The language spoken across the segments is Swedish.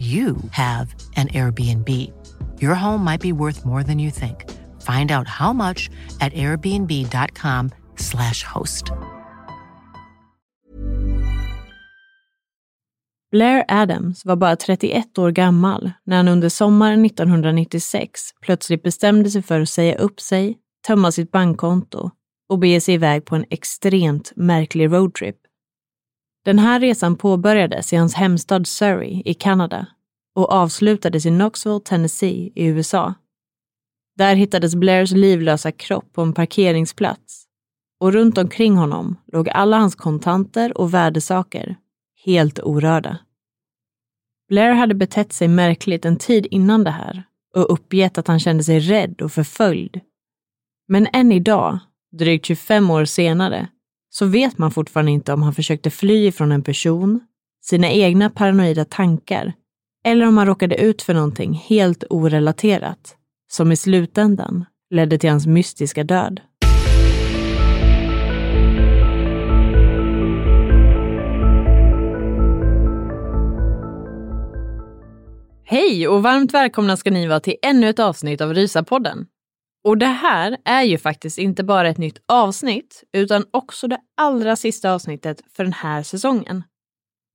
you have an Airbnb. Your home might be worth more than you think. Find out how much at airbnb.com slash host. Blair Adams var bara 31 år gammal när han under sommaren 1996 plötsligt bestämde sig för att säga upp sig, tömma sitt bankkonto och bege sig iväg på en extremt märklig roadtrip. Den här resan påbörjades i hans hemstad Surrey i Kanada och avslutades i Knoxville, Tennessee i USA. Där hittades Blairs livlösa kropp på en parkeringsplats och runt omkring honom låg alla hans kontanter och värdesaker, helt orörda. Blair hade betett sig märkligt en tid innan det här och uppgett att han kände sig rädd och förföljd. Men än idag, drygt 25 år senare, så vet man fortfarande inte om han försökte fly ifrån en person, sina egna paranoida tankar eller om han råkade ut för någonting helt orelaterat som i slutändan ledde till hans mystiska död. Hej och varmt välkomna ska ni vara till ännu ett avsnitt av Rysapodden. Och det här är ju faktiskt inte bara ett nytt avsnitt, utan också det allra sista avsnittet för den här säsongen.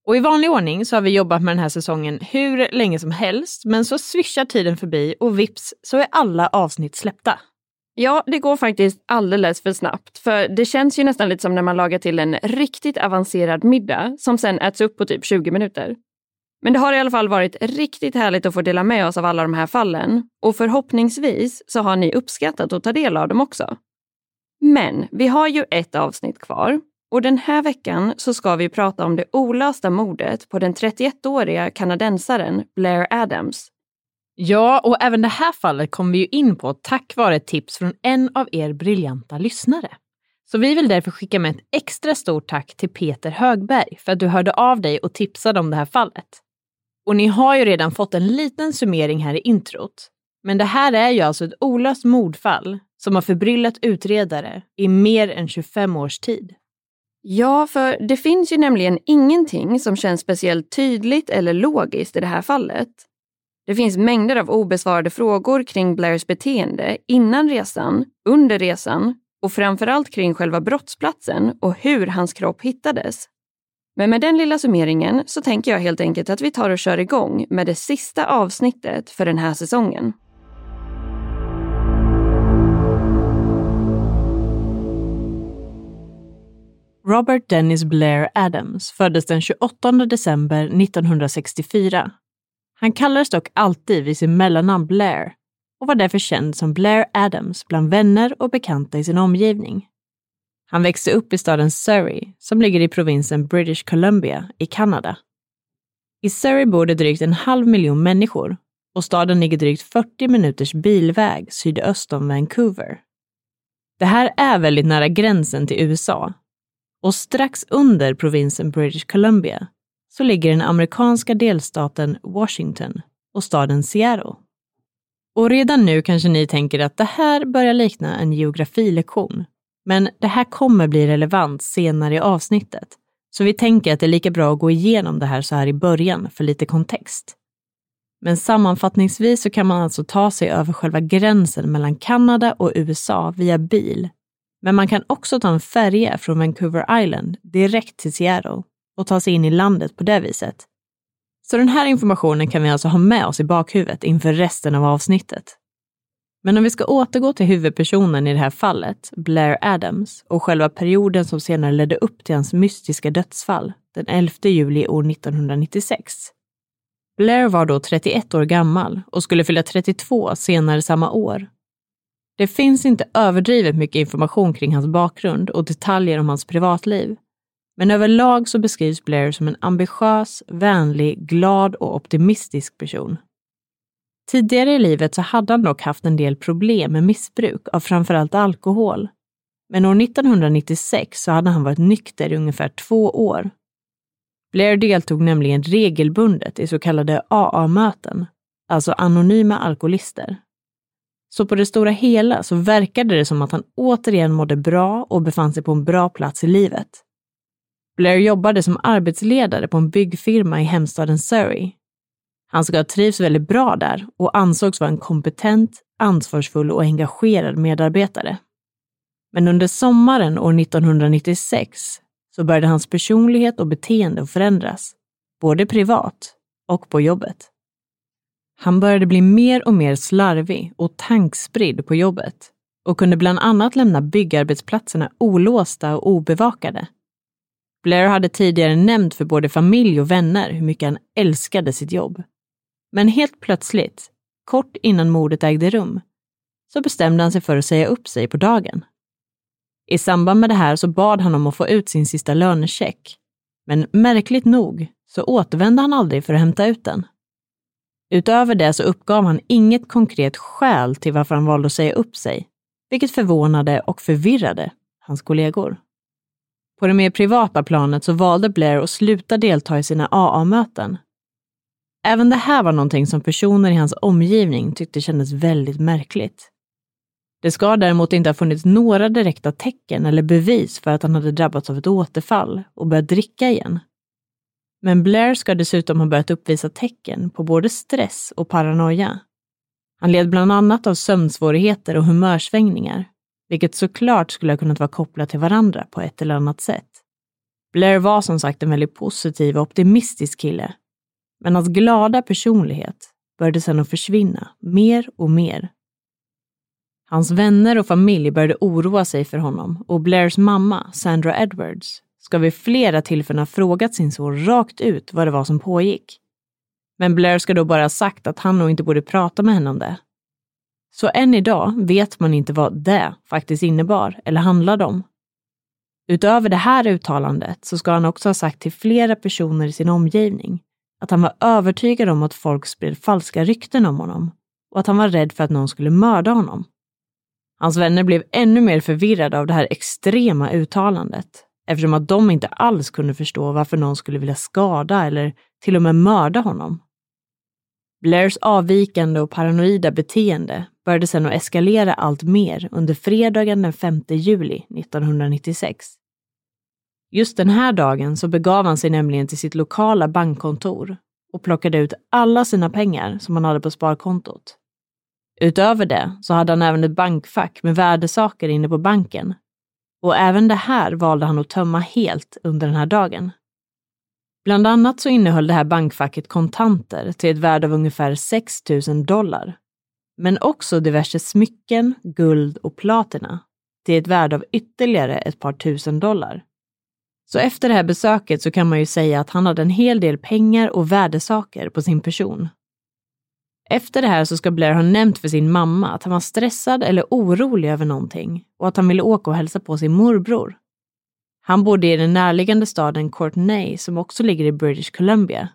Och i vanlig ordning så har vi jobbat med den här säsongen hur länge som helst, men så svischar tiden förbi och vips så är alla avsnitt släppta. Ja, det går faktiskt alldeles för snabbt. För det känns ju nästan lite som när man lagar till en riktigt avancerad middag som sen äts upp på typ 20 minuter. Men det har i alla fall varit riktigt härligt att få dela med oss av alla de här fallen och förhoppningsvis så har ni uppskattat att ta del av dem också. Men vi har ju ett avsnitt kvar och den här veckan så ska vi prata om det olösta mordet på den 31-åriga kanadensaren Blair Adams. Ja, och även det här fallet kom vi ju in på tack vare ett tips från en av er briljanta lyssnare. Så vi vill därför skicka med ett extra stort tack till Peter Högberg för att du hörde av dig och tipsade om det här fallet. Och ni har ju redan fått en liten summering här i introt. Men det här är ju alltså ett olöst mordfall som har förbryllat utredare i mer än 25 års tid. Ja, för det finns ju nämligen ingenting som känns speciellt tydligt eller logiskt i det här fallet. Det finns mängder av obesvarade frågor kring Blairs beteende innan resan, under resan och framförallt kring själva brottsplatsen och hur hans kropp hittades. Men med den lilla summeringen så tänker jag helt enkelt att vi tar och kör igång med det sista avsnittet för den här säsongen. Robert Dennis Blair Adams föddes den 28 december 1964. Han kallades dock alltid vid sin mellannamn Blair och var därför känd som Blair Adams bland vänner och bekanta i sin omgivning. Han växte upp i staden Surrey som ligger i provinsen British Columbia i Kanada. I Surrey bor det drygt en halv miljon människor och staden ligger drygt 40 minuters bilväg sydöst om Vancouver. Det här är väldigt nära gränsen till USA och strax under provinsen British Columbia så ligger den amerikanska delstaten Washington och staden Seattle. Och redan nu kanske ni tänker att det här börjar likna en geografilektion. Men det här kommer bli relevant senare i avsnittet. Så vi tänker att det är lika bra att gå igenom det här så här i början för lite kontext. Men sammanfattningsvis så kan man alltså ta sig över själva gränsen mellan Kanada och USA via bil. Men man kan också ta en färja från Vancouver Island direkt till Seattle och ta sig in i landet på det viset. Så den här informationen kan vi alltså ha med oss i bakhuvudet inför resten av avsnittet. Men om vi ska återgå till huvudpersonen i det här fallet, Blair Adams, och själva perioden som senare ledde upp till hans mystiska dödsfall, den 11 juli år 1996. Blair var då 31 år gammal och skulle fylla 32 senare samma år. Det finns inte överdrivet mycket information kring hans bakgrund och detaljer om hans privatliv. Men överlag så beskrivs Blair som en ambitiös, vänlig, glad och optimistisk person. Tidigare i livet så hade han dock haft en del problem med missbruk av framförallt alkohol. Men år 1996 så hade han varit nykter i ungefär två år. Blair deltog nämligen regelbundet i så kallade AA-möten, alltså anonyma alkoholister. Så på det stora hela så verkade det som att han återigen mådde bra och befann sig på en bra plats i livet. Blair jobbade som arbetsledare på en byggfirma i hemstaden Surrey han ska ha trivts väldigt bra där och ansågs vara en kompetent, ansvarsfull och engagerad medarbetare. Men under sommaren år 1996 så började hans personlighet och beteende att förändras, både privat och på jobbet. Han började bli mer och mer slarvig och tankspridd på jobbet och kunde bland annat lämna byggarbetsplatserna olåsta och obevakade. Blair hade tidigare nämnt för både familj och vänner hur mycket han älskade sitt jobb. Men helt plötsligt, kort innan mordet ägde rum, så bestämde han sig för att säga upp sig på dagen. I samband med det här så bad han om att få ut sin sista lönecheck. Men märkligt nog så återvände han aldrig för att hämta ut den. Utöver det så uppgav han inget konkret skäl till varför han valde att säga upp sig, vilket förvånade och förvirrade hans kollegor. På det mer privata planet så valde Blair att sluta delta i sina AA-möten Även det här var någonting som personer i hans omgivning tyckte kändes väldigt märkligt. Det ska däremot inte ha funnits några direkta tecken eller bevis för att han hade drabbats av ett återfall och börjat dricka igen. Men Blair ska dessutom ha börjat uppvisa tecken på både stress och paranoia. Han led bland annat av sömnsvårigheter och humörsvängningar, vilket såklart skulle ha kunnat vara kopplat till varandra på ett eller annat sätt. Blair var som sagt en väldigt positiv och optimistisk kille men hans glada personlighet började sedan att försvinna mer och mer. Hans vänner och familj började oroa sig för honom och Blairs mamma, Sandra Edwards, ska vid flera tillfällen ha frågat sin son rakt ut vad det var som pågick. Men Blair ska då bara ha sagt att han nog inte borde prata med henne om det. Så än idag vet man inte vad det faktiskt innebar eller handlade om. Utöver det här uttalandet så ska han också ha sagt till flera personer i sin omgivning att han var övertygad om att folk spred falska rykten om honom och att han var rädd för att någon skulle mörda honom. Hans vänner blev ännu mer förvirrade av det här extrema uttalandet eftersom att de inte alls kunde förstå varför någon skulle vilja skada eller till och med mörda honom. Blairs avvikande och paranoida beteende började sedan att eskalera allt mer under fredagen den 5 juli 1996. Just den här dagen så begav han sig nämligen till sitt lokala bankkontor och plockade ut alla sina pengar som han hade på sparkontot. Utöver det så hade han även ett bankfack med värdesaker inne på banken. Och även det här valde han att tömma helt under den här dagen. Bland annat så innehöll det här bankfacket kontanter till ett värde av ungefär 6 000 dollar. Men också diverse smycken, guld och platina till ett värde av ytterligare ett par tusen dollar. Så efter det här besöket så kan man ju säga att han hade en hel del pengar och värdesaker på sin person. Efter det här så ska Blair ha nämnt för sin mamma att han var stressad eller orolig över någonting och att han ville åka och hälsa på sin morbror. Han bodde i den närliggande staden Courtenay som också ligger i British Columbia.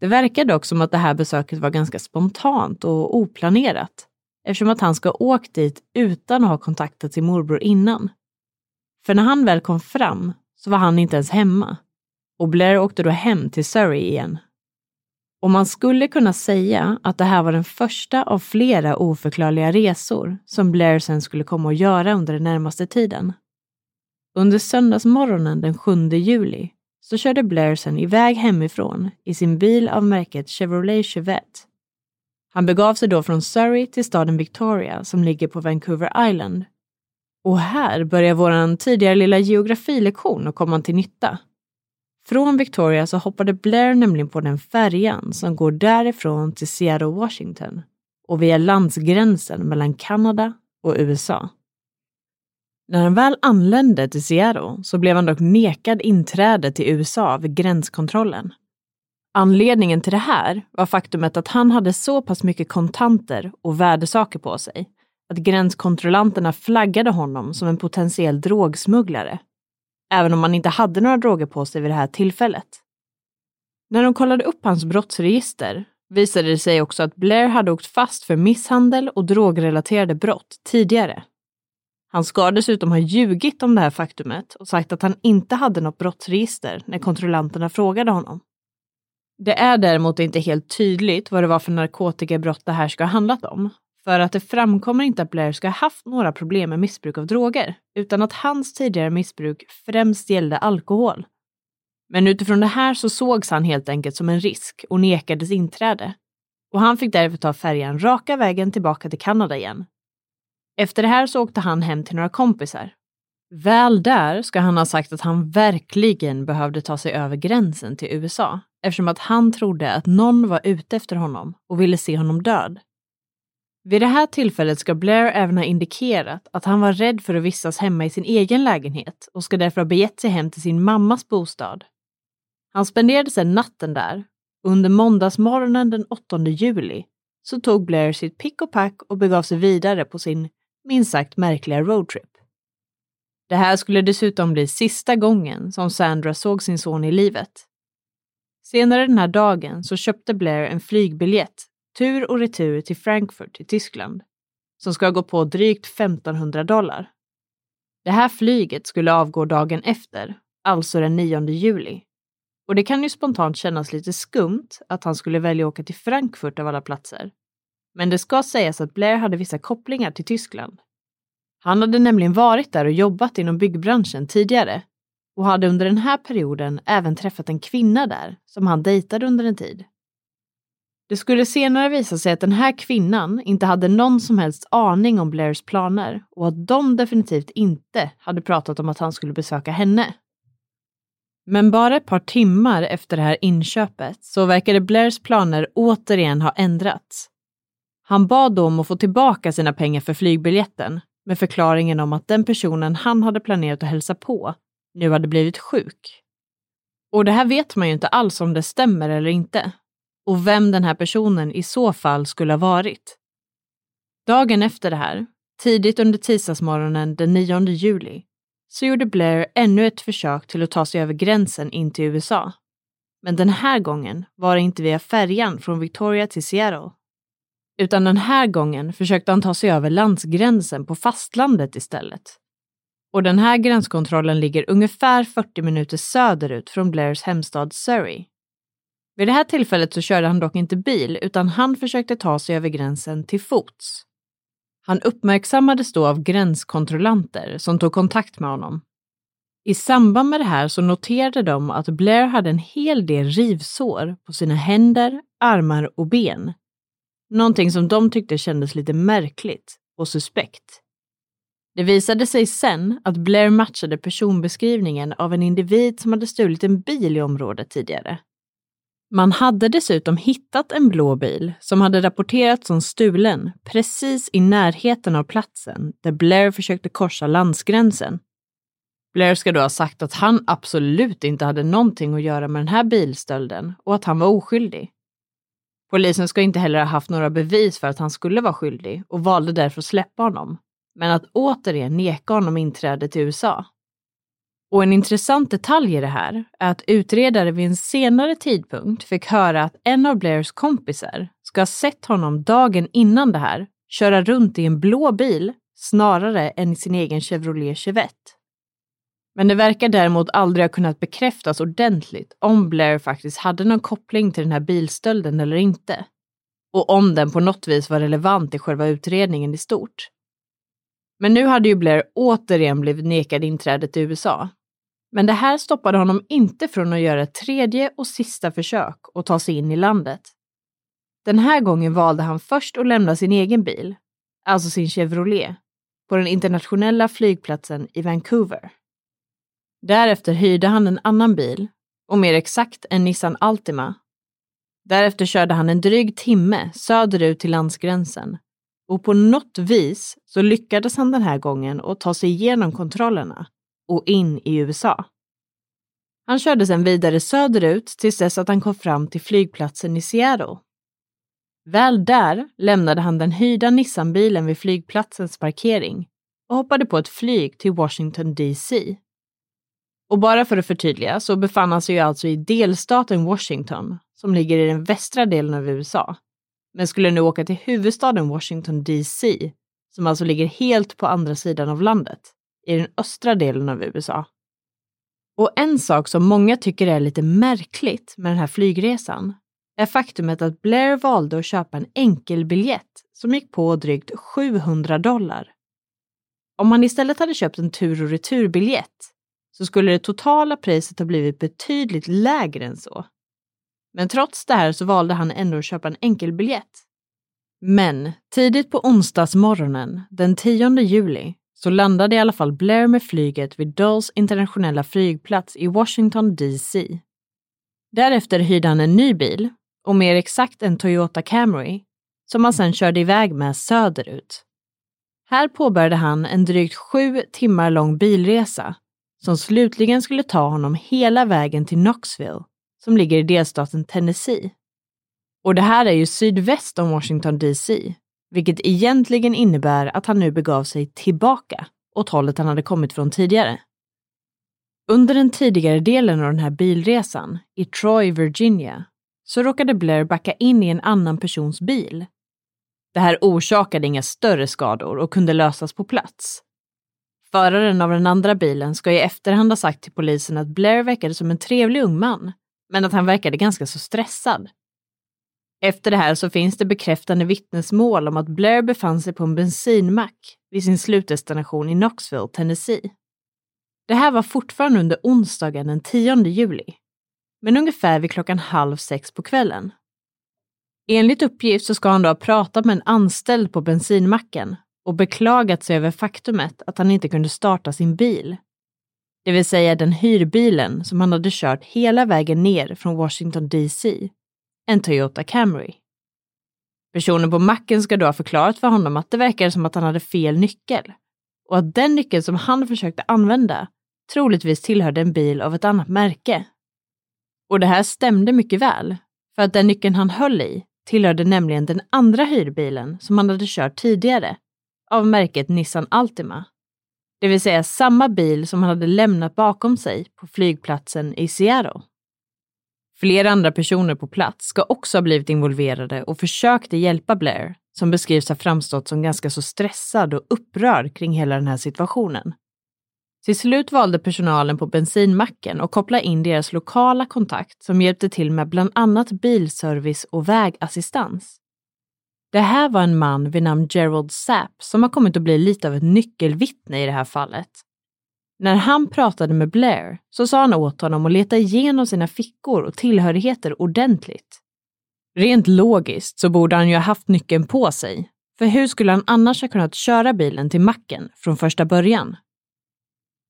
Det verkar dock som att det här besöket var ganska spontant och oplanerat eftersom att han ska ha åkt dit utan att ha kontaktat sin morbror innan. För när han väl kom fram så var han inte ens hemma och Blair åkte då hem till Surrey igen. Och man skulle kunna säga att det här var den första av flera oförklarliga resor som Blair sen skulle komma att göra under den närmaste tiden. Under söndagsmorgonen den 7 juli så körde Blair sen iväg hemifrån i sin bil av märket Chevrolet Chevette. Han begav sig då från Surrey till staden Victoria som ligger på Vancouver Island. Och här börjar vår tidigare lilla geografilektion att komma till nytta. Från Victoria så hoppade Blair nämligen på den färjan som går därifrån till Seattle, Washington och via landsgränsen mellan Kanada och USA. När han väl anlände till Seattle så blev han dock nekad inträde till USA vid gränskontrollen. Anledningen till det här var faktumet att han hade så pass mycket kontanter och värdesaker på sig att gränskontrollanterna flaggade honom som en potentiell drogsmugglare, även om han inte hade några droger på sig vid det här tillfället. När de kollade upp hans brottsregister visade det sig också att Blair hade åkt fast för misshandel och drogrelaterade brott tidigare. Han ska dessutom ha ljugit om det här faktumet och sagt att han inte hade något brottsregister när kontrollanterna frågade honom. Det är däremot inte helt tydligt vad det var för narkotikabrott det här ska ha handlat om. För att det framkommer inte att Blair ska ha haft några problem med missbruk av droger, utan att hans tidigare missbruk främst gällde alkohol. Men utifrån det här så sågs han helt enkelt som en risk och nekades inträde. Och han fick därför ta färjan raka vägen tillbaka till Kanada igen. Efter det här så åkte han hem till några kompisar. Väl där ska han ha sagt att han verkligen behövde ta sig över gränsen till USA eftersom att han trodde att någon var ute efter honom och ville se honom död. Vid det här tillfället ska Blair även ha indikerat att han var rädd för att vistas hemma i sin egen lägenhet och ska därför ha begett sig hem till sin mammas bostad. Han spenderade sedan natten där och under måndagsmorgonen den 8 juli så tog Blair sitt pick och pack och begav sig vidare på sin minst sagt märkliga roadtrip. Det här skulle dessutom bli sista gången som Sandra såg sin son i livet. Senare den här dagen så köpte Blair en flygbiljett tur och retur till Frankfurt i Tyskland som ska gå på drygt 1500 dollar. Det här flyget skulle avgå dagen efter, alltså den 9 juli. Och det kan ju spontant kännas lite skumt att han skulle välja att åka till Frankfurt av alla platser. Men det ska sägas att Blair hade vissa kopplingar till Tyskland. Han hade nämligen varit där och jobbat inom byggbranschen tidigare och hade under den här perioden även träffat en kvinna där som han dejtade under en tid. Det skulle senare visa sig att den här kvinnan inte hade någon som helst aning om Blairs planer och att de definitivt inte hade pratat om att han skulle besöka henne. Men bara ett par timmar efter det här inköpet så verkade Blairs planer återigen ha ändrats. Han bad då om att få tillbaka sina pengar för flygbiljetten med förklaringen om att den personen han hade planerat att hälsa på nu hade blivit sjuk. Och det här vet man ju inte alls om det stämmer eller inte. Och vem den här personen i så fall skulle ha varit. Dagen efter det här, tidigt under tisdagsmorgonen den 9 juli, så gjorde Blair ännu ett försök till att ta sig över gränsen in till USA. Men den här gången var det inte via färjan från Victoria till Seattle. Utan den här gången försökte han ta sig över landsgränsen på fastlandet istället. Och den här gränskontrollen ligger ungefär 40 minuter söderut från Blairs hemstad Surrey. Vid det här tillfället så körde han dock inte bil utan han försökte ta sig över gränsen till fots. Han uppmärksammades då av gränskontrollanter som tog kontakt med honom. I samband med det här så noterade de att Blair hade en hel del rivsår på sina händer, armar och ben. Någonting som de tyckte kändes lite märkligt och suspekt. Det visade sig sen att Blair matchade personbeskrivningen av en individ som hade stulit en bil i området tidigare. Man hade dessutom hittat en blå bil som hade rapporterats som stulen precis i närheten av platsen där Blair försökte korsa landsgränsen. Blair ska då ha sagt att han absolut inte hade någonting att göra med den här bilstölden och att han var oskyldig. Polisen ska inte heller ha haft några bevis för att han skulle vara skyldig och valde därför att släppa honom, men att återigen neka honom inträde till USA. Och en intressant detalj i det här är att utredare vid en senare tidpunkt fick höra att en av Blairs kompisar ska ha sett honom dagen innan det här köra runt i en blå bil snarare än i sin egen Chevrolet Chevette. Men det verkar däremot aldrig ha kunnat bekräftas ordentligt om Blair faktiskt hade någon koppling till den här bilstölden eller inte. Och om den på något vis var relevant i själva utredningen i stort. Men nu hade ju Blair återigen blivit nekad inträde till USA. Men det här stoppade honom inte från att göra ett tredje och sista försök att ta sig in i landet. Den här gången valde han först att lämna sin egen bil, alltså sin Chevrolet, på den internationella flygplatsen i Vancouver. Därefter hyrde han en annan bil, och mer exakt en Nissan Altima. Därefter körde han en dryg timme söderut till landsgränsen och på något vis så lyckades han den här gången att ta sig igenom kontrollerna och in i USA. Han körde sedan vidare söderut tills dess att han kom fram till flygplatsen i Seattle. Väl där lämnade han den hyrda Nissan-bilen vid flygplatsens parkering och hoppade på ett flyg till Washington DC. Och bara för att förtydliga så befann han sig ju alltså i delstaten Washington som ligger i den västra delen av USA men skulle nu åka till huvudstaden Washington DC, som alltså ligger helt på andra sidan av landet, i den östra delen av USA. Och en sak som många tycker är lite märkligt med den här flygresan är faktumet att Blair valde att köpa en enkelbiljett som gick på drygt 700 dollar. Om han istället hade köpt en tur och returbiljett så skulle det totala priset ha blivit betydligt lägre än så. Men trots det här så valde han ändå att köpa en enkelbiljett. Men tidigt på onsdagsmorgonen den 10 juli så landade i alla fall Blair med flyget vid Dulles internationella flygplats i Washington DC. Därefter hyrde han en ny bil, och mer exakt en Toyota Camry, som han sedan körde iväg med söderut. Här påbörjade han en drygt sju timmar lång bilresa som slutligen skulle ta honom hela vägen till Knoxville som ligger i delstaten Tennessee. Och det här är ju sydväst om Washington DC, vilket egentligen innebär att han nu begav sig tillbaka åt hållet han hade kommit från tidigare. Under den tidigare delen av den här bilresan, i Troy, Virginia, så råkade Blair backa in i en annan persons bil. Det här orsakade inga större skador och kunde lösas på plats. Föraren av den andra bilen ska i efterhand ha sagt till polisen att Blair verkade som en trevlig ung man men att han verkade ganska så stressad. Efter det här så finns det bekräftande vittnesmål om att Blair befann sig på en bensinmack vid sin slutdestination i Knoxville, Tennessee. Det här var fortfarande under onsdagen den 10 juli, men ungefär vid klockan halv sex på kvällen. Enligt uppgift så ska han då ha pratat med en anställd på bensinmacken och beklagat sig över faktumet att han inte kunde starta sin bil det vill säga den hyrbilen som han hade kört hela vägen ner från Washington DC, en Toyota Camry. Personen på macken ska då ha förklarat för honom att det verkade som att han hade fel nyckel och att den nyckeln som han försökte använda troligtvis tillhörde en bil av ett annat märke. Och det här stämde mycket väl, för att den nyckeln han höll i tillhörde nämligen den andra hyrbilen som han hade kört tidigare, av märket Nissan Altima det vill säga samma bil som han hade lämnat bakom sig på flygplatsen i Seattle. Flera andra personer på plats ska också ha blivit involverade och försökte hjälpa Blair, som beskrivs ha framstått som ganska så stressad och upprörd kring hela den här situationen. Till slut valde personalen på bensinmacken att koppla in deras lokala kontakt som hjälpte till med bland annat bilservice och vägassistans. Det här var en man vid namn Gerald Sapp som har kommit att bli lite av ett nyckelvittne i det här fallet. När han pratade med Blair så sa han åt honom att leta igenom sina fickor och tillhörigheter ordentligt. Rent logiskt så borde han ju ha haft nyckeln på sig, för hur skulle han annars ha kunnat köra bilen till macken från första början?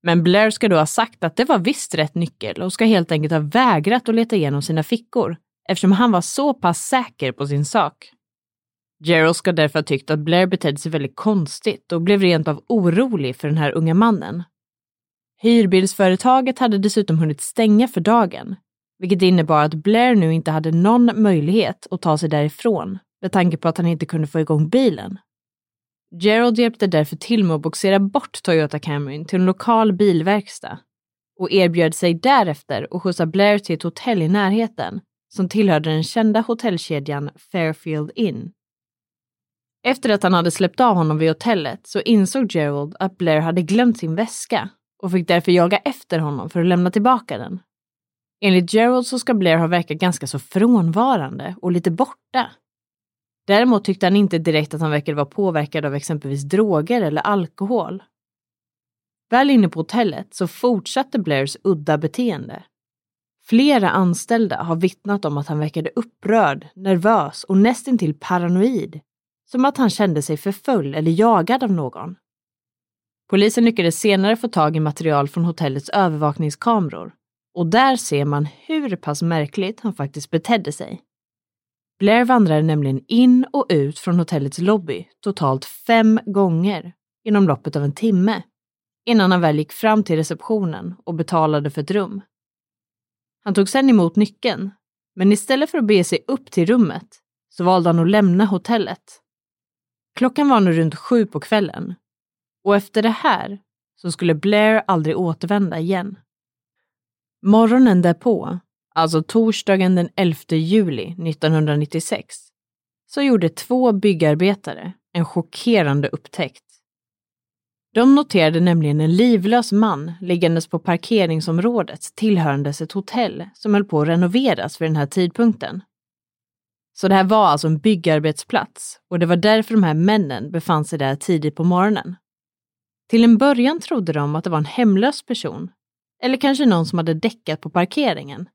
Men Blair ska då ha sagt att det var visst rätt nyckel och ska helt enkelt ha vägrat att leta igenom sina fickor eftersom han var så pass säker på sin sak. Gerald ska därför ha tyckt att Blair betedde sig väldigt konstigt och blev rent av orolig för den här unga mannen. Hyrbilsföretaget hade dessutom hunnit stänga för dagen, vilket innebar att Blair nu inte hade någon möjlighet att ta sig därifrån med tanke på att han inte kunde få igång bilen. Gerald hjälpte därför till med att boxera bort Toyota Camryn till en lokal bilverkstad och erbjöd sig därefter att skjutsa Blair till ett hotell i närheten som tillhörde den kända hotellkedjan Fairfield Inn. Efter att han hade släppt av honom vid hotellet så insåg Gerald att Blair hade glömt sin väska och fick därför jaga efter honom för att lämna tillbaka den. Enligt Gerald så ska Blair ha verkat ganska så frånvarande och lite borta. Däremot tyckte han inte direkt att han verkade vara påverkad av exempelvis droger eller alkohol. Väl inne på hotellet så fortsatte Blairs udda beteende. Flera anställda har vittnat om att han verkade upprörd, nervös och nästintill paranoid. Som att han kände sig förföljd eller jagad av någon. Polisen lyckades senare få tag i material från hotellets övervakningskameror och där ser man hur pass märkligt han faktiskt betedde sig. Blair vandrade nämligen in och ut från hotellets lobby totalt fem gånger inom loppet av en timme innan han väl gick fram till receptionen och betalade för ett rum. Han tog sedan emot nyckeln, men istället för att bege sig upp till rummet så valde han att lämna hotellet. Klockan var nu runt sju på kvällen och efter det här så skulle Blair aldrig återvända igen. Morgonen därpå, alltså torsdagen den 11 juli 1996, så gjorde två byggarbetare en chockerande upptäckt. De noterade nämligen en livlös man liggandes på parkeringsområdet tillhörandes ett hotell som höll på att renoveras vid den här tidpunkten. Så det här var alltså en byggarbetsplats och det var därför de här männen befann sig där tidigt på morgonen. Till en början trodde de att det var en hemlös person, eller kanske någon som hade däckat på parkeringen.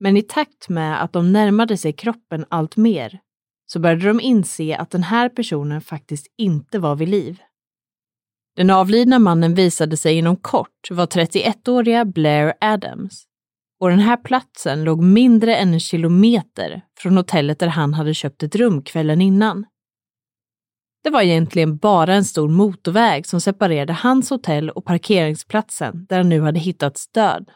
Men i takt med att de närmade sig kroppen allt mer så började de inse att den här personen faktiskt inte var vid liv. Den avlidna mannen visade sig inom kort vara 31-åriga Blair Adams. Och den här platsen låg mindre än en kilometer från hotellet där han hade köpt ett rum kvällen innan. Det var egentligen bara en stor motorväg som separerade hans hotell och parkeringsplatsen där han nu hade hittats död.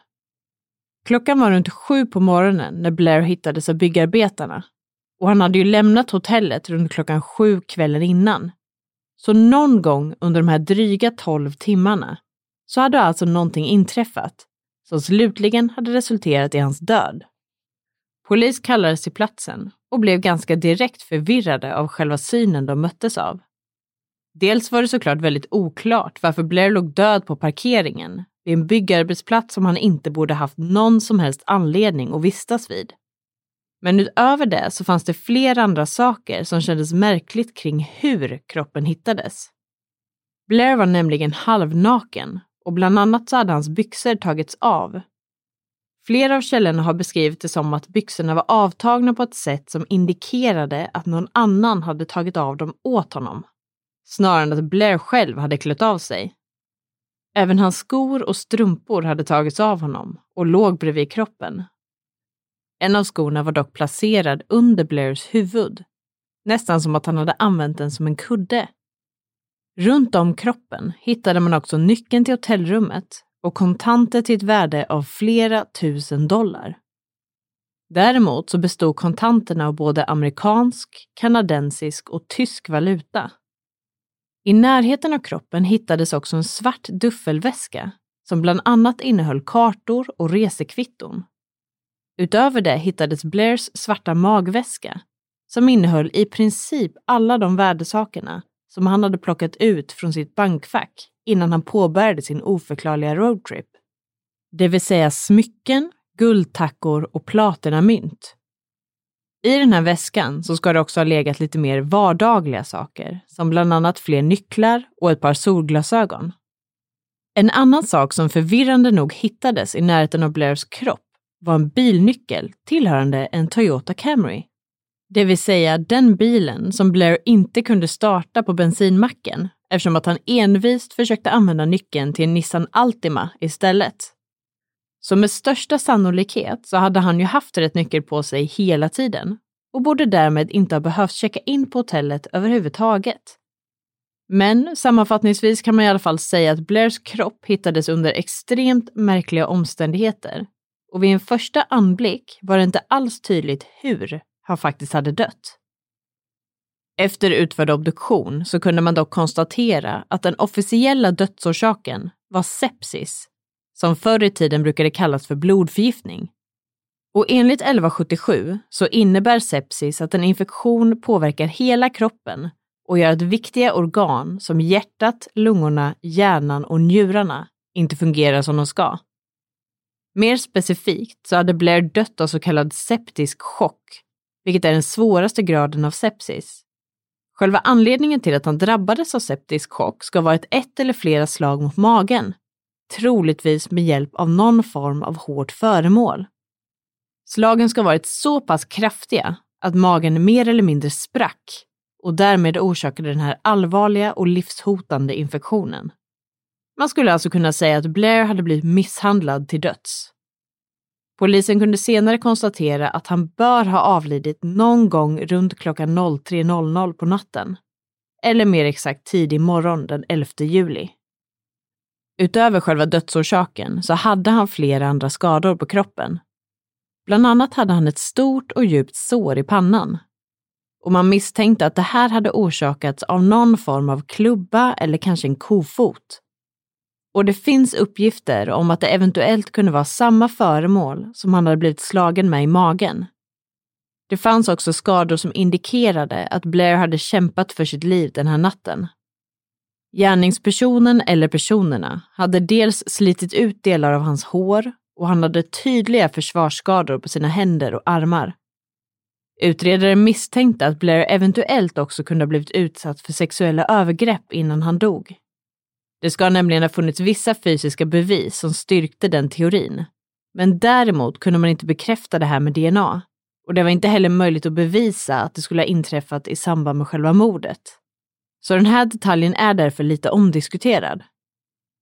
Klockan var runt sju på morgonen när Blair hittades av byggarbetarna och han hade ju lämnat hotellet runt klockan sju kvällen innan så någon gång under de här dryga tolv timmarna så hade alltså någonting inträffat som slutligen hade resulterat i hans död. Polis kallades till platsen och blev ganska direkt förvirrade av själva synen de möttes av. Dels var det såklart väldigt oklart varför Blair låg död på parkeringen vid en byggarbetsplats som han inte borde haft någon som helst anledning att vistas vid. Men utöver det så fanns det flera andra saker som kändes märkligt kring hur kroppen hittades. Blair var nämligen halvnaken och bland annat så hade hans byxor tagits av. Flera av källorna har beskrivit det som att byxorna var avtagna på ett sätt som indikerade att någon annan hade tagit av dem åt honom. Snarare än att Blair själv hade klätt av sig. Även hans skor och strumpor hade tagits av honom och låg bredvid kroppen en av skorna var dock placerad under Blairs huvud, nästan som att han hade använt den som en kudde. Runt om kroppen hittade man också nyckeln till hotellrummet och kontanter till ett värde av flera tusen dollar. Däremot så bestod kontanterna av både amerikansk, kanadensisk och tysk valuta. I närheten av kroppen hittades också en svart duffelväska som bland annat innehöll kartor och resekvitton Utöver det hittades Blairs svarta magväska som innehöll i princip alla de värdesakerna som han hade plockat ut från sitt bankfack innan han påbörjade sin oförklarliga roadtrip. Det vill säga smycken, guldtackor och platinamynt. I den här väskan så ska det också ha legat lite mer vardagliga saker, som bland annat fler nycklar och ett par solglasögon. En annan sak som förvirrande nog hittades i närheten av Blairs kropp var en bilnyckel tillhörande en Toyota Camry. Det vill säga den bilen som Blair inte kunde starta på bensinmacken eftersom att han envist försökte använda nyckeln till en Nissan Altima istället. Så med största sannolikhet så hade han ju haft rätt nyckel på sig hela tiden och borde därmed inte ha behövt checka in på hotellet överhuvudtaget. Men sammanfattningsvis kan man i alla fall säga att Blairs kropp hittades under extremt märkliga omständigheter och vid en första anblick var det inte alls tydligt hur han faktiskt hade dött. Efter utförd obduktion så kunde man dock konstatera att den officiella dödsorsaken var sepsis, som förr i tiden brukade kallas för blodförgiftning. Och enligt 1177 så innebär sepsis att en infektion påverkar hela kroppen och gör att viktiga organ som hjärtat, lungorna, hjärnan och njurarna inte fungerar som de ska. Mer specifikt så hade Blair dött av så kallad septisk chock, vilket är den svåraste graden av sepsis. Själva anledningen till att han drabbades av septisk chock ska ha varit ett eller flera slag mot magen, troligtvis med hjälp av någon form av hårt föremål. Slagen ska ha varit så pass kraftiga att magen mer eller mindre sprack och därmed orsakade den här allvarliga och livshotande infektionen. Man skulle alltså kunna säga att Blair hade blivit misshandlad till döds. Polisen kunde senare konstatera att han bör ha avlidit någon gång runt klockan 03.00 på natten. Eller mer exakt tidig morgon den 11 juli. Utöver själva dödsorsaken så hade han flera andra skador på kroppen. Bland annat hade han ett stort och djupt sår i pannan. Och man misstänkte att det här hade orsakats av någon form av klubba eller kanske en kofot. Och det finns uppgifter om att det eventuellt kunde vara samma föremål som han hade blivit slagen med i magen. Det fanns också skador som indikerade att Blair hade kämpat för sitt liv den här natten. Gärningspersonen eller personerna hade dels slitit ut delar av hans hår och han hade tydliga försvarsskador på sina händer och armar. Utredaren misstänkte att Blair eventuellt också kunde ha blivit utsatt för sexuella övergrepp innan han dog. Det ska nämligen ha funnits vissa fysiska bevis som styrkte den teorin. Men däremot kunde man inte bekräfta det här med DNA. Och det var inte heller möjligt att bevisa att det skulle ha inträffat i samband med själva mordet. Så den här detaljen är därför lite omdiskuterad.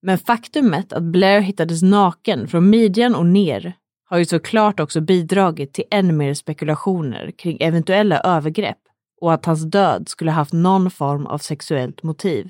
Men faktumet att Blair hittades naken från midjan och ner har ju såklart också bidragit till än mer spekulationer kring eventuella övergrepp och att hans död skulle haft någon form av sexuellt motiv.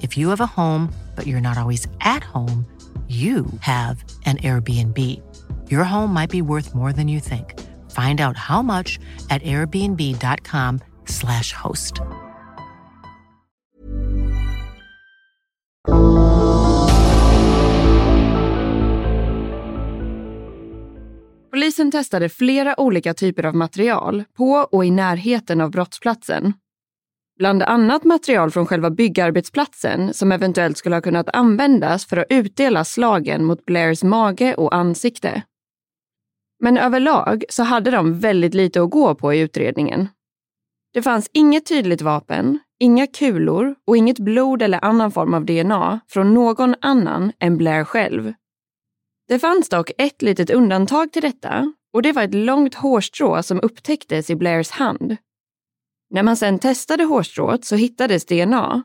If you have a home, but you're not always at home, you have an Airbnb. Your home might be worth more than you think. Find out how much at airbnb.com/slash host. Polisen testade flera olika typer av material på och i närheten av brottsplatsen Bland annat material från själva byggarbetsplatsen som eventuellt skulle ha kunnat användas för att utdela slagen mot Blairs mage och ansikte. Men överlag så hade de väldigt lite att gå på i utredningen. Det fanns inget tydligt vapen, inga kulor och inget blod eller annan form av DNA från någon annan än Blair själv. Det fanns dock ett litet undantag till detta och det var ett långt hårstrå som upptäcktes i Blairs hand när man sedan testade hårstrået så hittades DNA.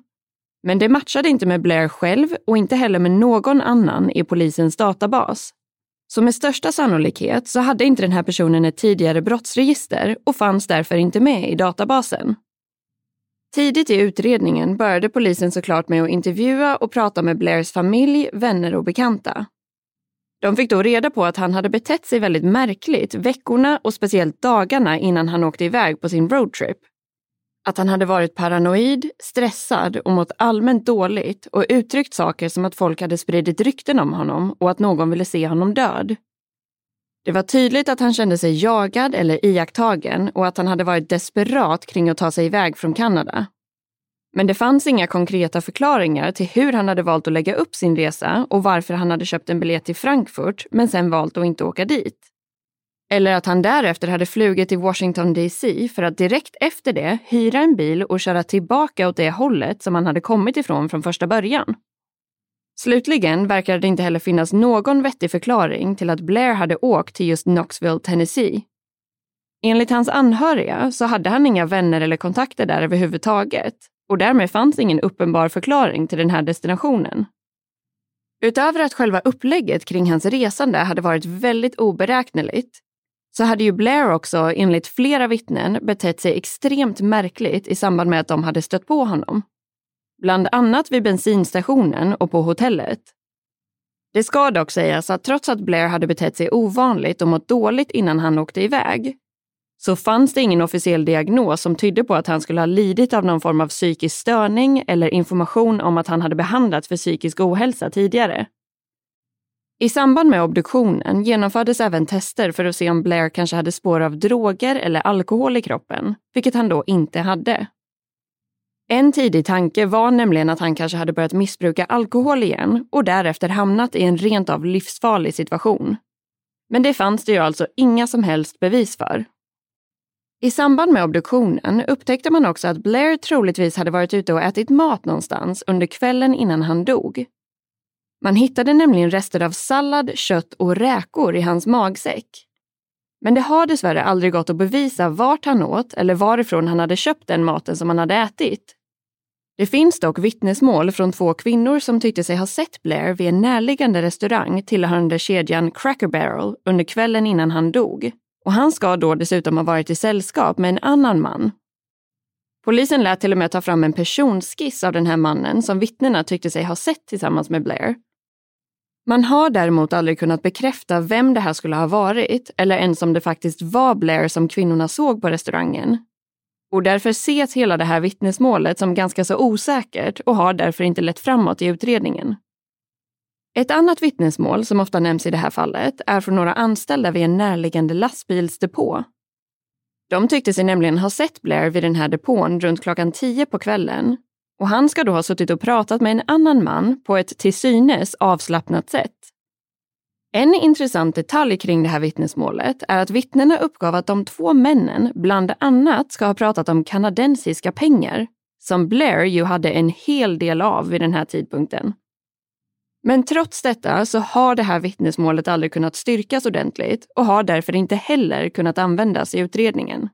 Men det matchade inte med Blair själv och inte heller med någon annan i polisens databas. Så med största sannolikhet så hade inte den här personen ett tidigare brottsregister och fanns därför inte med i databasen. Tidigt i utredningen började polisen såklart med att intervjua och prata med Blairs familj, vänner och bekanta. De fick då reda på att han hade betett sig väldigt märkligt veckorna och speciellt dagarna innan han åkte iväg på sin roadtrip. Att han hade varit paranoid, stressad och mått allmänt dåligt och uttryckt saker som att folk hade spridit rykten om honom och att någon ville se honom död. Det var tydligt att han kände sig jagad eller iakttagen och att han hade varit desperat kring att ta sig iväg från Kanada. Men det fanns inga konkreta förklaringar till hur han hade valt att lägga upp sin resa och varför han hade köpt en biljett till Frankfurt men sen valt att inte åka dit. Eller att han därefter hade flugit till Washington DC för att direkt efter det hyra en bil och köra tillbaka åt det hållet som han hade kommit ifrån från första början. Slutligen verkar det inte heller finnas någon vettig förklaring till att Blair hade åkt till just Knoxville, Tennessee. Enligt hans anhöriga så hade han inga vänner eller kontakter där överhuvudtaget och därmed fanns ingen uppenbar förklaring till den här destinationen. Utöver att själva upplägget kring hans resande hade varit väldigt oberäkneligt så hade ju Blair också enligt flera vittnen betett sig extremt märkligt i samband med att de hade stött på honom. Bland annat vid bensinstationen och på hotellet. Det ska dock sägas att trots att Blair hade betett sig ovanligt och mått dåligt innan han åkte iväg så fanns det ingen officiell diagnos som tydde på att han skulle ha lidit av någon form av psykisk störning eller information om att han hade behandlats för psykisk ohälsa tidigare. I samband med obduktionen genomfördes även tester för att se om Blair kanske hade spår av droger eller alkohol i kroppen, vilket han då inte hade. En tidig tanke var nämligen att han kanske hade börjat missbruka alkohol igen och därefter hamnat i en rent av livsfarlig situation. Men det fanns det ju alltså inga som helst bevis för. I samband med obduktionen upptäckte man också att Blair troligtvis hade varit ute och ätit mat någonstans under kvällen innan han dog. Man hittade nämligen rester av sallad, kött och räkor i hans magsäck. Men det har dessvärre aldrig gått att bevisa vart han åt eller varifrån han hade köpt den maten som han hade ätit. Det finns dock vittnesmål från två kvinnor som tyckte sig ha sett Blair vid en närliggande restaurang tillhörande kedjan Cracker Barrel under kvällen innan han dog. Och han ska då dessutom ha varit i sällskap med en annan man. Polisen lät till och med ta fram en personskiss av den här mannen som vittnena tyckte sig ha sett tillsammans med Blair. Man har däremot aldrig kunnat bekräfta vem det här skulle ha varit eller ens om det faktiskt var Blair som kvinnorna såg på restaurangen. Och därför ses hela det här vittnesmålet som ganska så osäkert och har därför inte lett framåt i utredningen. Ett annat vittnesmål som ofta nämns i det här fallet är från några anställda vid en närliggande lastbilsdepå. De tyckte sig nämligen ha sett Blair vid den här depån runt klockan tio på kvällen och han ska då ha suttit och pratat med en annan man på ett till synes avslappnat sätt. En intressant detalj kring det här vittnesmålet är att vittnena uppgav att de två männen bland annat ska ha pratat om kanadensiska pengar, som Blair ju hade en hel del av vid den här tidpunkten. Men trots detta så har det här vittnesmålet aldrig kunnat styrkas ordentligt och har därför inte heller kunnat användas i utredningen.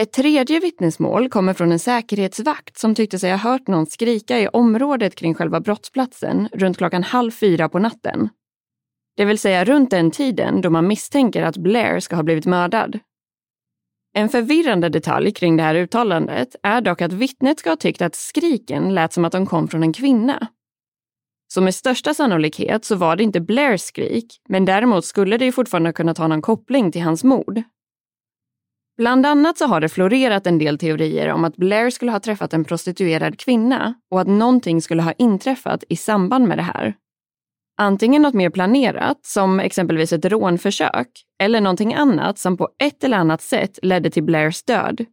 Ett tredje vittnesmål kommer från en säkerhetsvakt som tyckte sig ha hört någon skrika i området kring själva brottsplatsen runt klockan halv fyra på natten. Det vill säga runt den tiden då man misstänker att Blair ska ha blivit mördad. En förvirrande detalj kring det här uttalandet är dock att vittnet ska ha tyckt att skriken lät som att de kom från en kvinna. Så med största sannolikhet så var det inte Blairs skrik, men däremot skulle det ju fortfarande kunna ha någon koppling till hans mord. Bland annat så har det florerat en del teorier om att Blair skulle ha träffat en prostituerad kvinna och att någonting skulle ha inträffat i samband med det här. Antingen något mer planerat, som exempelvis ett rånförsök, eller någonting annat som på ett eller annat sätt ledde till Blairs död.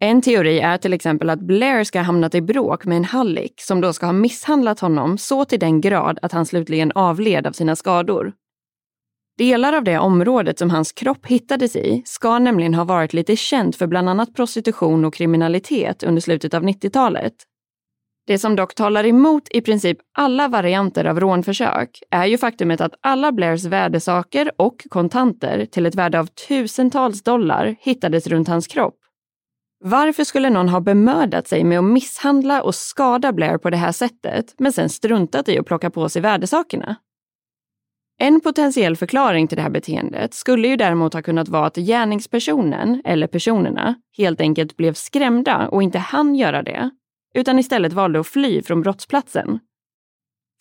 En teori är till exempel att Blair ska ha hamnat i bråk med en hallick som då ska ha misshandlat honom så till den grad att han slutligen avled av sina skador. Delar av det området som hans kropp hittades i ska nämligen ha varit lite känt för bland annat prostitution och kriminalitet under slutet av 90-talet. Det som dock talar emot i princip alla varianter av rånförsök är ju faktumet att alla Blairs värdesaker och kontanter till ett värde av tusentals dollar hittades runt hans kropp. Varför skulle någon ha bemödat sig med att misshandla och skada Blair på det här sättet, men sen struntat i att plocka på sig värdesakerna? En potentiell förklaring till det här beteendet skulle ju däremot ha kunnat vara att gärningspersonen, eller personerna, helt enkelt blev skrämda och inte hann göra det, utan istället valde att fly från brottsplatsen.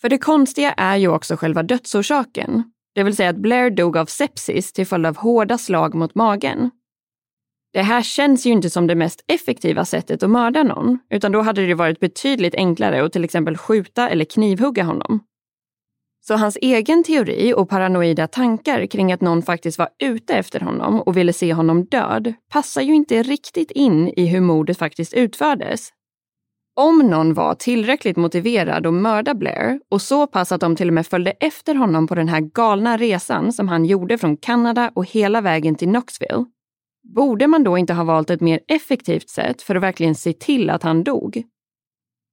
För det konstiga är ju också själva dödsorsaken, det vill säga att Blair dog av sepsis till följd av hårda slag mot magen. Det här känns ju inte som det mest effektiva sättet att mörda någon, utan då hade det varit betydligt enklare att till exempel skjuta eller knivhugga honom. Så hans egen teori och paranoida tankar kring att någon faktiskt var ute efter honom och ville se honom död passar ju inte riktigt in i hur mordet faktiskt utfördes. Om någon var tillräckligt motiverad att mörda Blair och så pass att de till och med följde efter honom på den här galna resan som han gjorde från Kanada och hela vägen till Knoxville, borde man då inte ha valt ett mer effektivt sätt för att verkligen se till att han dog?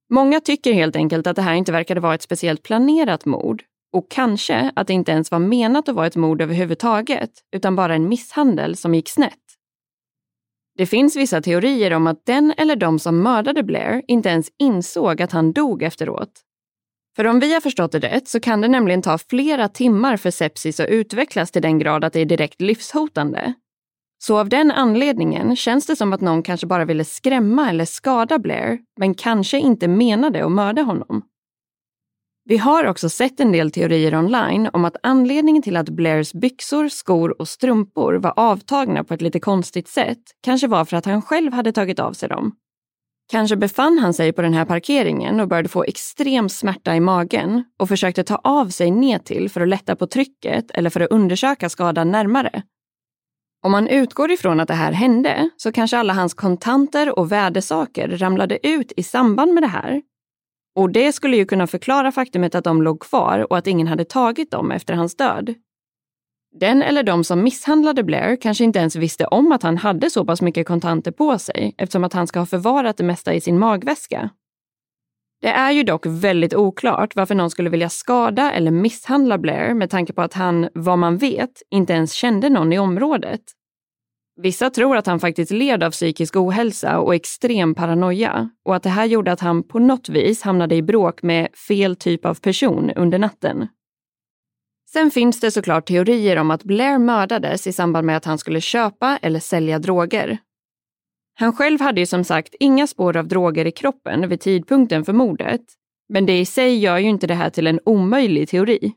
Många tycker helt enkelt att det här inte verkade vara ett speciellt planerat mord och kanske att det inte ens var menat att vara ett mord överhuvudtaget, utan bara en misshandel som gick snett. Det finns vissa teorier om att den eller de som mördade Blair inte ens insåg att han dog efteråt. För om vi har förstått det rätt så kan det nämligen ta flera timmar för sepsis att utvecklas till den grad att det är direkt livshotande. Så av den anledningen känns det som att någon kanske bara ville skrämma eller skada Blair, men kanske inte menade att mörda honom. Vi har också sett en del teorier online om att anledningen till att Blairs byxor, skor och strumpor var avtagna på ett lite konstigt sätt kanske var för att han själv hade tagit av sig dem. Kanske befann han sig på den här parkeringen och började få extrem smärta i magen och försökte ta av sig nedtill för att lätta på trycket eller för att undersöka skadan närmare. Om man utgår ifrån att det här hände så kanske alla hans kontanter och värdesaker ramlade ut i samband med det här och det skulle ju kunna förklara faktumet att de låg kvar och att ingen hade tagit dem efter hans död. Den eller de som misshandlade Blair kanske inte ens visste om att han hade så pass mycket kontanter på sig eftersom att han ska ha förvarat det mesta i sin magväska. Det är ju dock väldigt oklart varför någon skulle vilja skada eller misshandla Blair med tanke på att han, vad man vet, inte ens kände någon i området. Vissa tror att han faktiskt led av psykisk ohälsa och extrem paranoia och att det här gjorde att han på något vis hamnade i bråk med fel typ av person under natten. Sen finns det såklart teorier om att Blair mördades i samband med att han skulle köpa eller sälja droger. Han själv hade ju som sagt inga spår av droger i kroppen vid tidpunkten för mordet, men det i sig gör ju inte det här till en omöjlig teori.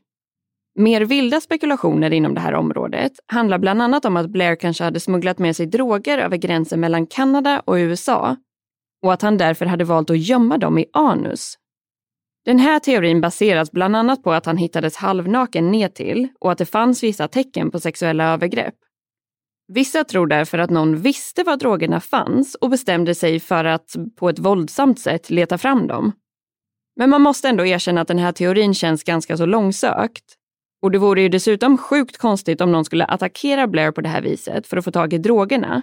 Mer vilda spekulationer inom det här området handlar bland annat om att Blair kanske hade smugglat med sig droger över gränsen mellan Kanada och USA och att han därför hade valt att gömma dem i anus. Den här teorin baseras bland annat på att han hittades halvnaken nedtill och att det fanns vissa tecken på sexuella övergrepp. Vissa tror därför att någon visste var drogerna fanns och bestämde sig för att på ett våldsamt sätt leta fram dem. Men man måste ändå erkänna att den här teorin känns ganska så långsökt och det vore ju dessutom sjukt konstigt om någon skulle attackera Blair på det här viset för att få tag i drogerna,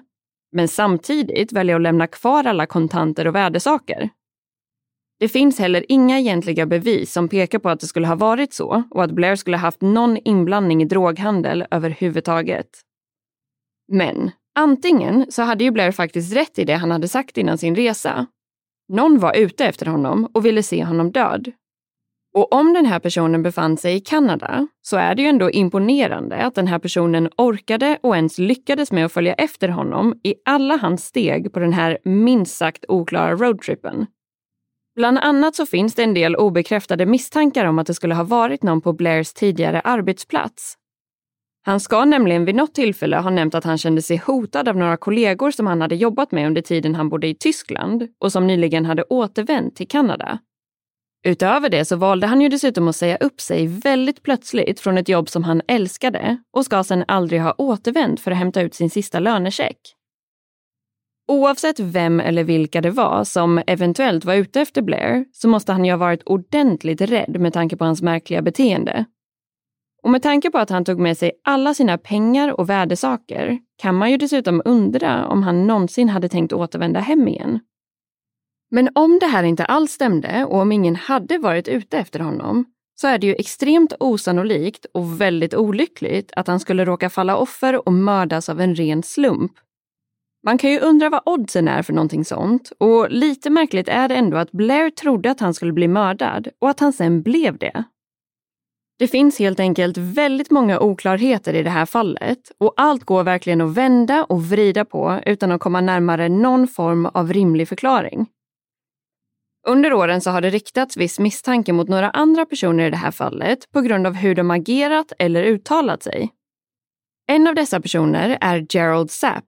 men samtidigt välja att lämna kvar alla kontanter och värdesaker. Det finns heller inga egentliga bevis som pekar på att det skulle ha varit så och att Blair skulle ha haft någon inblandning i droghandel överhuvudtaget. Men antingen så hade ju Blair faktiskt rätt i det han hade sagt innan sin resa. Någon var ute efter honom och ville se honom död och om den här personen befann sig i Kanada så är det ju ändå imponerande att den här personen orkade och ens lyckades med att följa efter honom i alla hans steg på den här minst sagt oklara roadtrippen. Bland annat så finns det en del obekräftade misstankar om att det skulle ha varit någon på Blairs tidigare arbetsplats. Han ska nämligen vid något tillfälle ha nämnt att han kände sig hotad av några kollegor som han hade jobbat med under tiden han bodde i Tyskland och som nyligen hade återvänt till Kanada. Utöver det så valde han ju dessutom att säga upp sig väldigt plötsligt från ett jobb som han älskade och ska sedan aldrig ha återvänt för att hämta ut sin sista lönecheck. Oavsett vem eller vilka det var som eventuellt var ute efter Blair så måste han ju ha varit ordentligt rädd med tanke på hans märkliga beteende. Och med tanke på att han tog med sig alla sina pengar och värdesaker kan man ju dessutom undra om han någonsin hade tänkt återvända hem igen. Men om det här inte alls stämde och om ingen hade varit ute efter honom så är det ju extremt osannolikt och väldigt olyckligt att han skulle råka falla offer och mördas av en ren slump. Man kan ju undra vad oddsen är för någonting sånt och lite märkligt är det ändå att Blair trodde att han skulle bli mördad och att han sen blev det. Det finns helt enkelt väldigt många oklarheter i det här fallet och allt går verkligen att vända och vrida på utan att komma närmare någon form av rimlig förklaring. Under åren så har det riktats viss misstanke mot några andra personer i det här fallet på grund av hur de agerat eller uttalat sig. En av dessa personer är Gerald Sapp,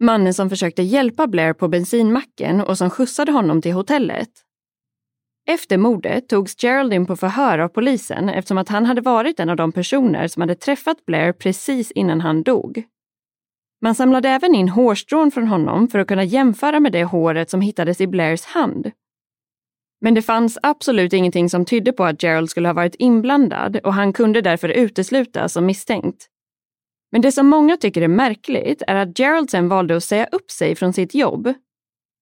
mannen som försökte hjälpa Blair på bensinmacken och som skjutsade honom till hotellet. Efter mordet togs Gerald in på förhör av polisen eftersom att han hade varit en av de personer som hade träffat Blair precis innan han dog. Man samlade även in hårstrån från honom för att kunna jämföra med det håret som hittades i Blairs hand. Men det fanns absolut ingenting som tydde på att Gerald skulle ha varit inblandad och han kunde därför uteslutas som misstänkt. Men det som många tycker är märkligt är att Gerald sen valde att säga upp sig från sitt jobb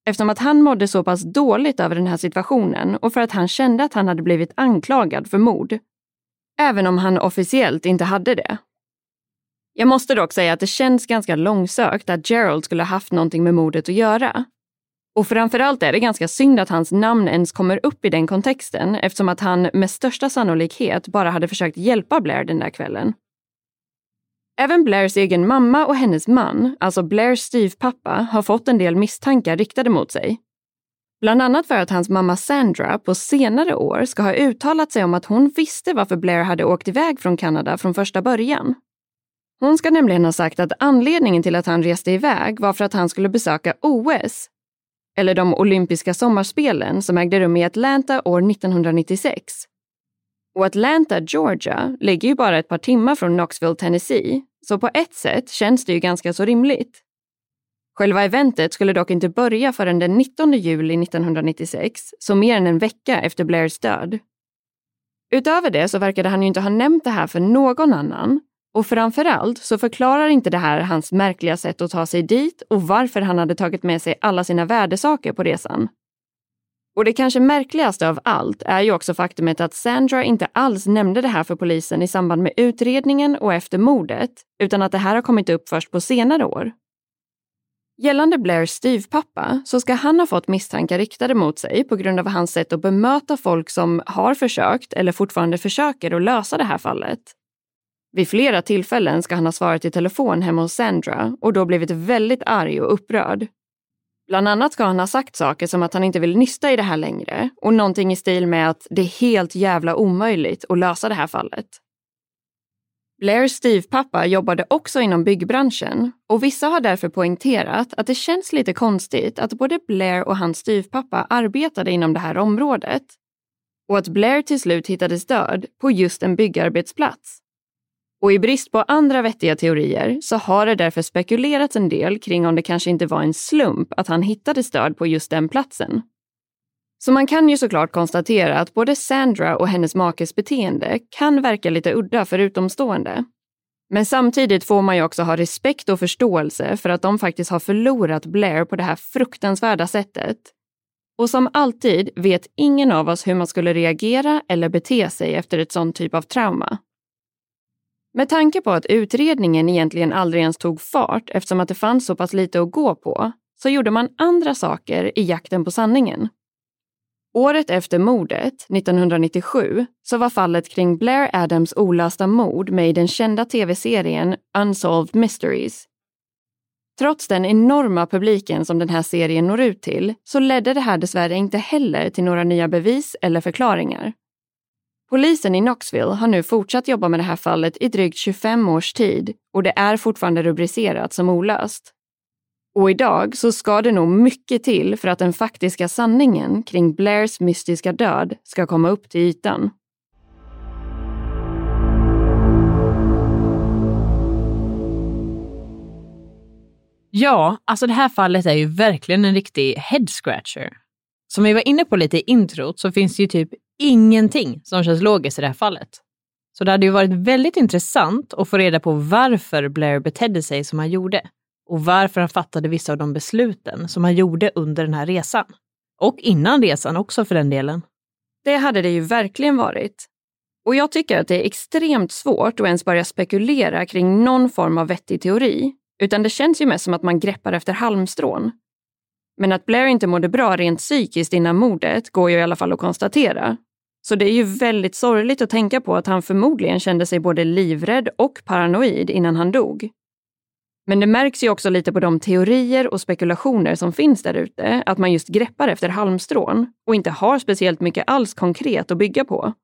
eftersom att han mådde så pass dåligt över den här situationen och för att han kände att han hade blivit anklagad för mord. Även om han officiellt inte hade det. Jag måste dock säga att det känns ganska långsökt att Gerald skulle ha haft någonting med mordet att göra. Och framförallt är det ganska synd att hans namn ens kommer upp i den kontexten eftersom att han med största sannolikhet bara hade försökt hjälpa Blair den där kvällen. Även Blairs egen mamma och hennes man, alltså Blairs styvpappa, har fått en del misstankar riktade mot sig. Bland annat för att hans mamma Sandra på senare år ska ha uttalat sig om att hon visste varför Blair hade åkt iväg från Kanada från första början. Hon ska nämligen ha sagt att anledningen till att han reste iväg var för att han skulle besöka OS, eller de olympiska sommarspelen som ägde rum i Atlanta år 1996. Och Atlanta, Georgia, ligger ju bara ett par timmar från Knoxville, Tennessee, så på ett sätt känns det ju ganska så rimligt. Själva eventet skulle dock inte börja förrän den 19 juli 1996, så mer än en vecka efter Blairs död. Utöver det så verkade han ju inte ha nämnt det här för någon annan och framförallt så förklarar inte det här hans märkliga sätt att ta sig dit och varför han hade tagit med sig alla sina värdesaker på resan. Och det kanske märkligaste av allt är ju också faktumet att Sandra inte alls nämnde det här för polisen i samband med utredningen och efter mordet, utan att det här har kommit upp först på senare år. Gällande Blairs styvpappa så ska han ha fått misstankar riktade mot sig på grund av hans sätt att bemöta folk som har försökt eller fortfarande försöker att lösa det här fallet. Vid flera tillfällen ska han ha svarat i telefon hemma hos Sandra och då blivit väldigt arg och upprörd Bland annat ska han ha sagt saker som att han inte vill nysta i det här längre och någonting i stil med att det är helt jävla omöjligt att lösa det här fallet. Blairs styvpappa jobbade också inom byggbranschen och vissa har därför poängterat att det känns lite konstigt att både Blair och hans styvpappa arbetade inom det här området och att Blair till slut hittades död på just en byggarbetsplats. Och i brist på andra vettiga teorier så har det därför spekulerats en del kring om det kanske inte var en slump att han hittade stöd på just den platsen. Så man kan ju såklart konstatera att både Sandra och hennes makes beteende kan verka lite udda för utomstående. Men samtidigt får man ju också ha respekt och förståelse för att de faktiskt har förlorat Blair på det här fruktansvärda sättet. Och som alltid vet ingen av oss hur man skulle reagera eller bete sig efter ett sånt typ av trauma. Med tanke på att utredningen egentligen aldrig ens tog fart eftersom att det fanns så pass lite att gå på, så gjorde man andra saker i jakten på sanningen. Året efter mordet, 1997, så var fallet kring Blair Adams olösta mord med i den kända tv-serien Unsolved Mysteries. Trots den enorma publiken som den här serien når ut till så ledde det här dessvärre inte heller till några nya bevis eller förklaringar. Polisen i Knoxville har nu fortsatt jobba med det här fallet i drygt 25 års tid och det är fortfarande rubricerat som olöst. Och idag så ska det nog mycket till för att den faktiska sanningen kring Blairs mystiska död ska komma upp till ytan. Ja, alltså det här fallet är ju verkligen en riktig head scratcher. Som vi var inne på lite i introt så finns det ju typ ingenting som känns logiskt i det här fallet. Så det hade ju varit väldigt intressant att få reda på varför Blair betedde sig som han gjorde och varför han fattade vissa av de besluten som han gjorde under den här resan. Och innan resan också för den delen. Det hade det ju verkligen varit. Och jag tycker att det är extremt svårt att ens börja spekulera kring någon form av vettig teori utan det känns ju mest som att man greppar efter halmstrån. Men att Blair inte mådde bra rent psykiskt innan mordet går ju i alla fall att konstatera. Så det är ju väldigt sorgligt att tänka på att han förmodligen kände sig både livrädd och paranoid innan han dog. Men det märks ju också lite på de teorier och spekulationer som finns där ute, att man just greppar efter halmstrån och inte har speciellt mycket alls konkret att bygga på.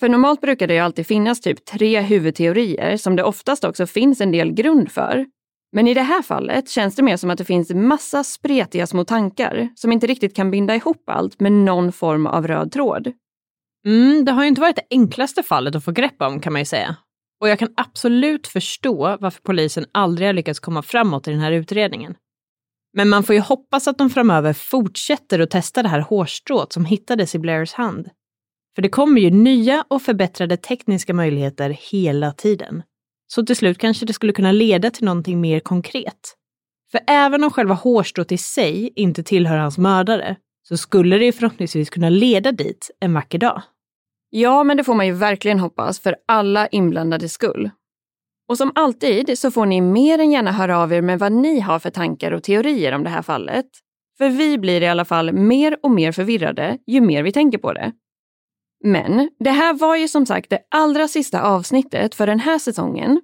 För normalt brukar det ju alltid finnas typ tre huvudteorier som det oftast också finns en del grund för. Men i det här fallet känns det mer som att det finns massa spretiga små tankar som inte riktigt kan binda ihop allt med någon form av röd tråd. Mm, det har ju inte varit det enklaste fallet att få grepp om kan man ju säga. Och jag kan absolut förstå varför polisen aldrig har lyckats komma framåt i den här utredningen. Men man får ju hoppas att de framöver fortsätter att testa det här hårstrået som hittades i Blairs hand. För det kommer ju nya och förbättrade tekniska möjligheter hela tiden. Så till slut kanske det skulle kunna leda till någonting mer konkret. För även om själva hårstrået i sig inte tillhör hans mördare, så skulle det ju förhoppningsvis kunna leda dit en vacker dag. Ja, men det får man ju verkligen hoppas för alla inblandade skull. Och som alltid så får ni mer än gärna höra av er med vad ni har för tankar och teorier om det här fallet. För vi blir i alla fall mer och mer förvirrade ju mer vi tänker på det. Men det här var ju som sagt det allra sista avsnittet för den här säsongen.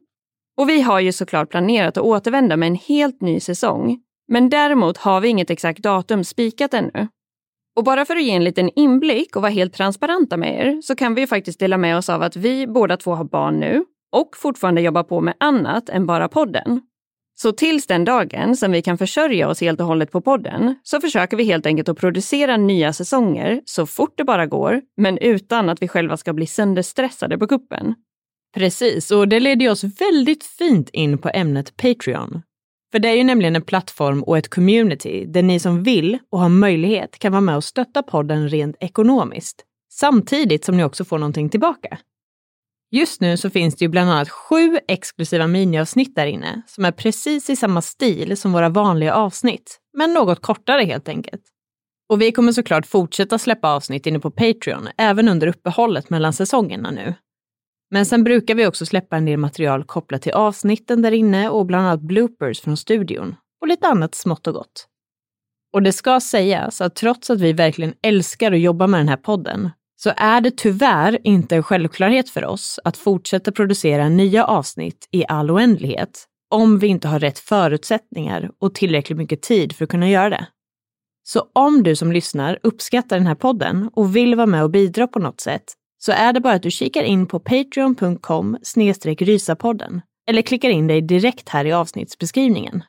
Och vi har ju såklart planerat att återvända med en helt ny säsong. Men däremot har vi inget exakt datum spikat ännu. Och bara för att ge en liten inblick och vara helt transparenta med er så kan vi ju faktiskt dela med oss av att vi båda två har barn nu och fortfarande jobbar på med annat än bara podden. Så tills den dagen som vi kan försörja oss helt och hållet på podden så försöker vi helt enkelt att producera nya säsonger så fort det bara går, men utan att vi själva ska bli sönderstressade på kuppen. Precis, och det leder oss väldigt fint in på ämnet Patreon. För det är ju nämligen en plattform och ett community där ni som vill och har möjlighet kan vara med och stötta podden rent ekonomiskt, samtidigt som ni också får någonting tillbaka. Just nu så finns det ju bland annat sju exklusiva miniavsnitt där inne som är precis i samma stil som våra vanliga avsnitt, men något kortare helt enkelt. Och vi kommer såklart fortsätta släppa avsnitt inne på Patreon även under uppehållet mellan säsongerna nu. Men sen brukar vi också släppa en del material kopplat till avsnitten där inne och bland annat bloopers från studion och lite annat smått och gott. Och det ska sägas att trots att vi verkligen älskar att jobba med den här podden så är det tyvärr inte en självklarhet för oss att fortsätta producera nya avsnitt i all oändlighet om vi inte har rätt förutsättningar och tillräckligt mycket tid för att kunna göra det. Så om du som lyssnar uppskattar den här podden och vill vara med och bidra på något sätt så är det bara att du kikar in på patreon.com rysapodden eller klickar in dig direkt här i avsnittsbeskrivningen.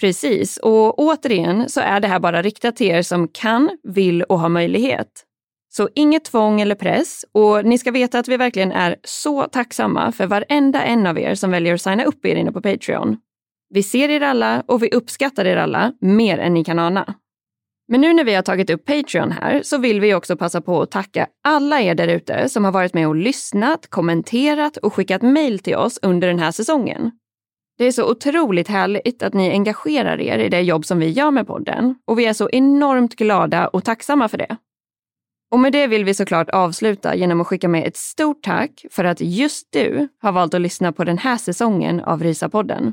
Precis, och återigen så är det här bara riktat till er som kan, vill och har möjlighet. Så inget tvång eller press och ni ska veta att vi verkligen är så tacksamma för varenda en av er som väljer att signa upp er inne på Patreon. Vi ser er alla och vi uppskattar er alla mer än ni kan ana. Men nu när vi har tagit upp Patreon här så vill vi också passa på att tacka alla er där ute som har varit med och lyssnat, kommenterat och skickat mejl till oss under den här säsongen. Det är så otroligt härligt att ni engagerar er i det jobb som vi gör med podden och vi är så enormt glada och tacksamma för det. Och med det vill vi såklart avsluta genom att skicka med ett stort tack för att just du har valt att lyssna på den här säsongen av Rysapodden.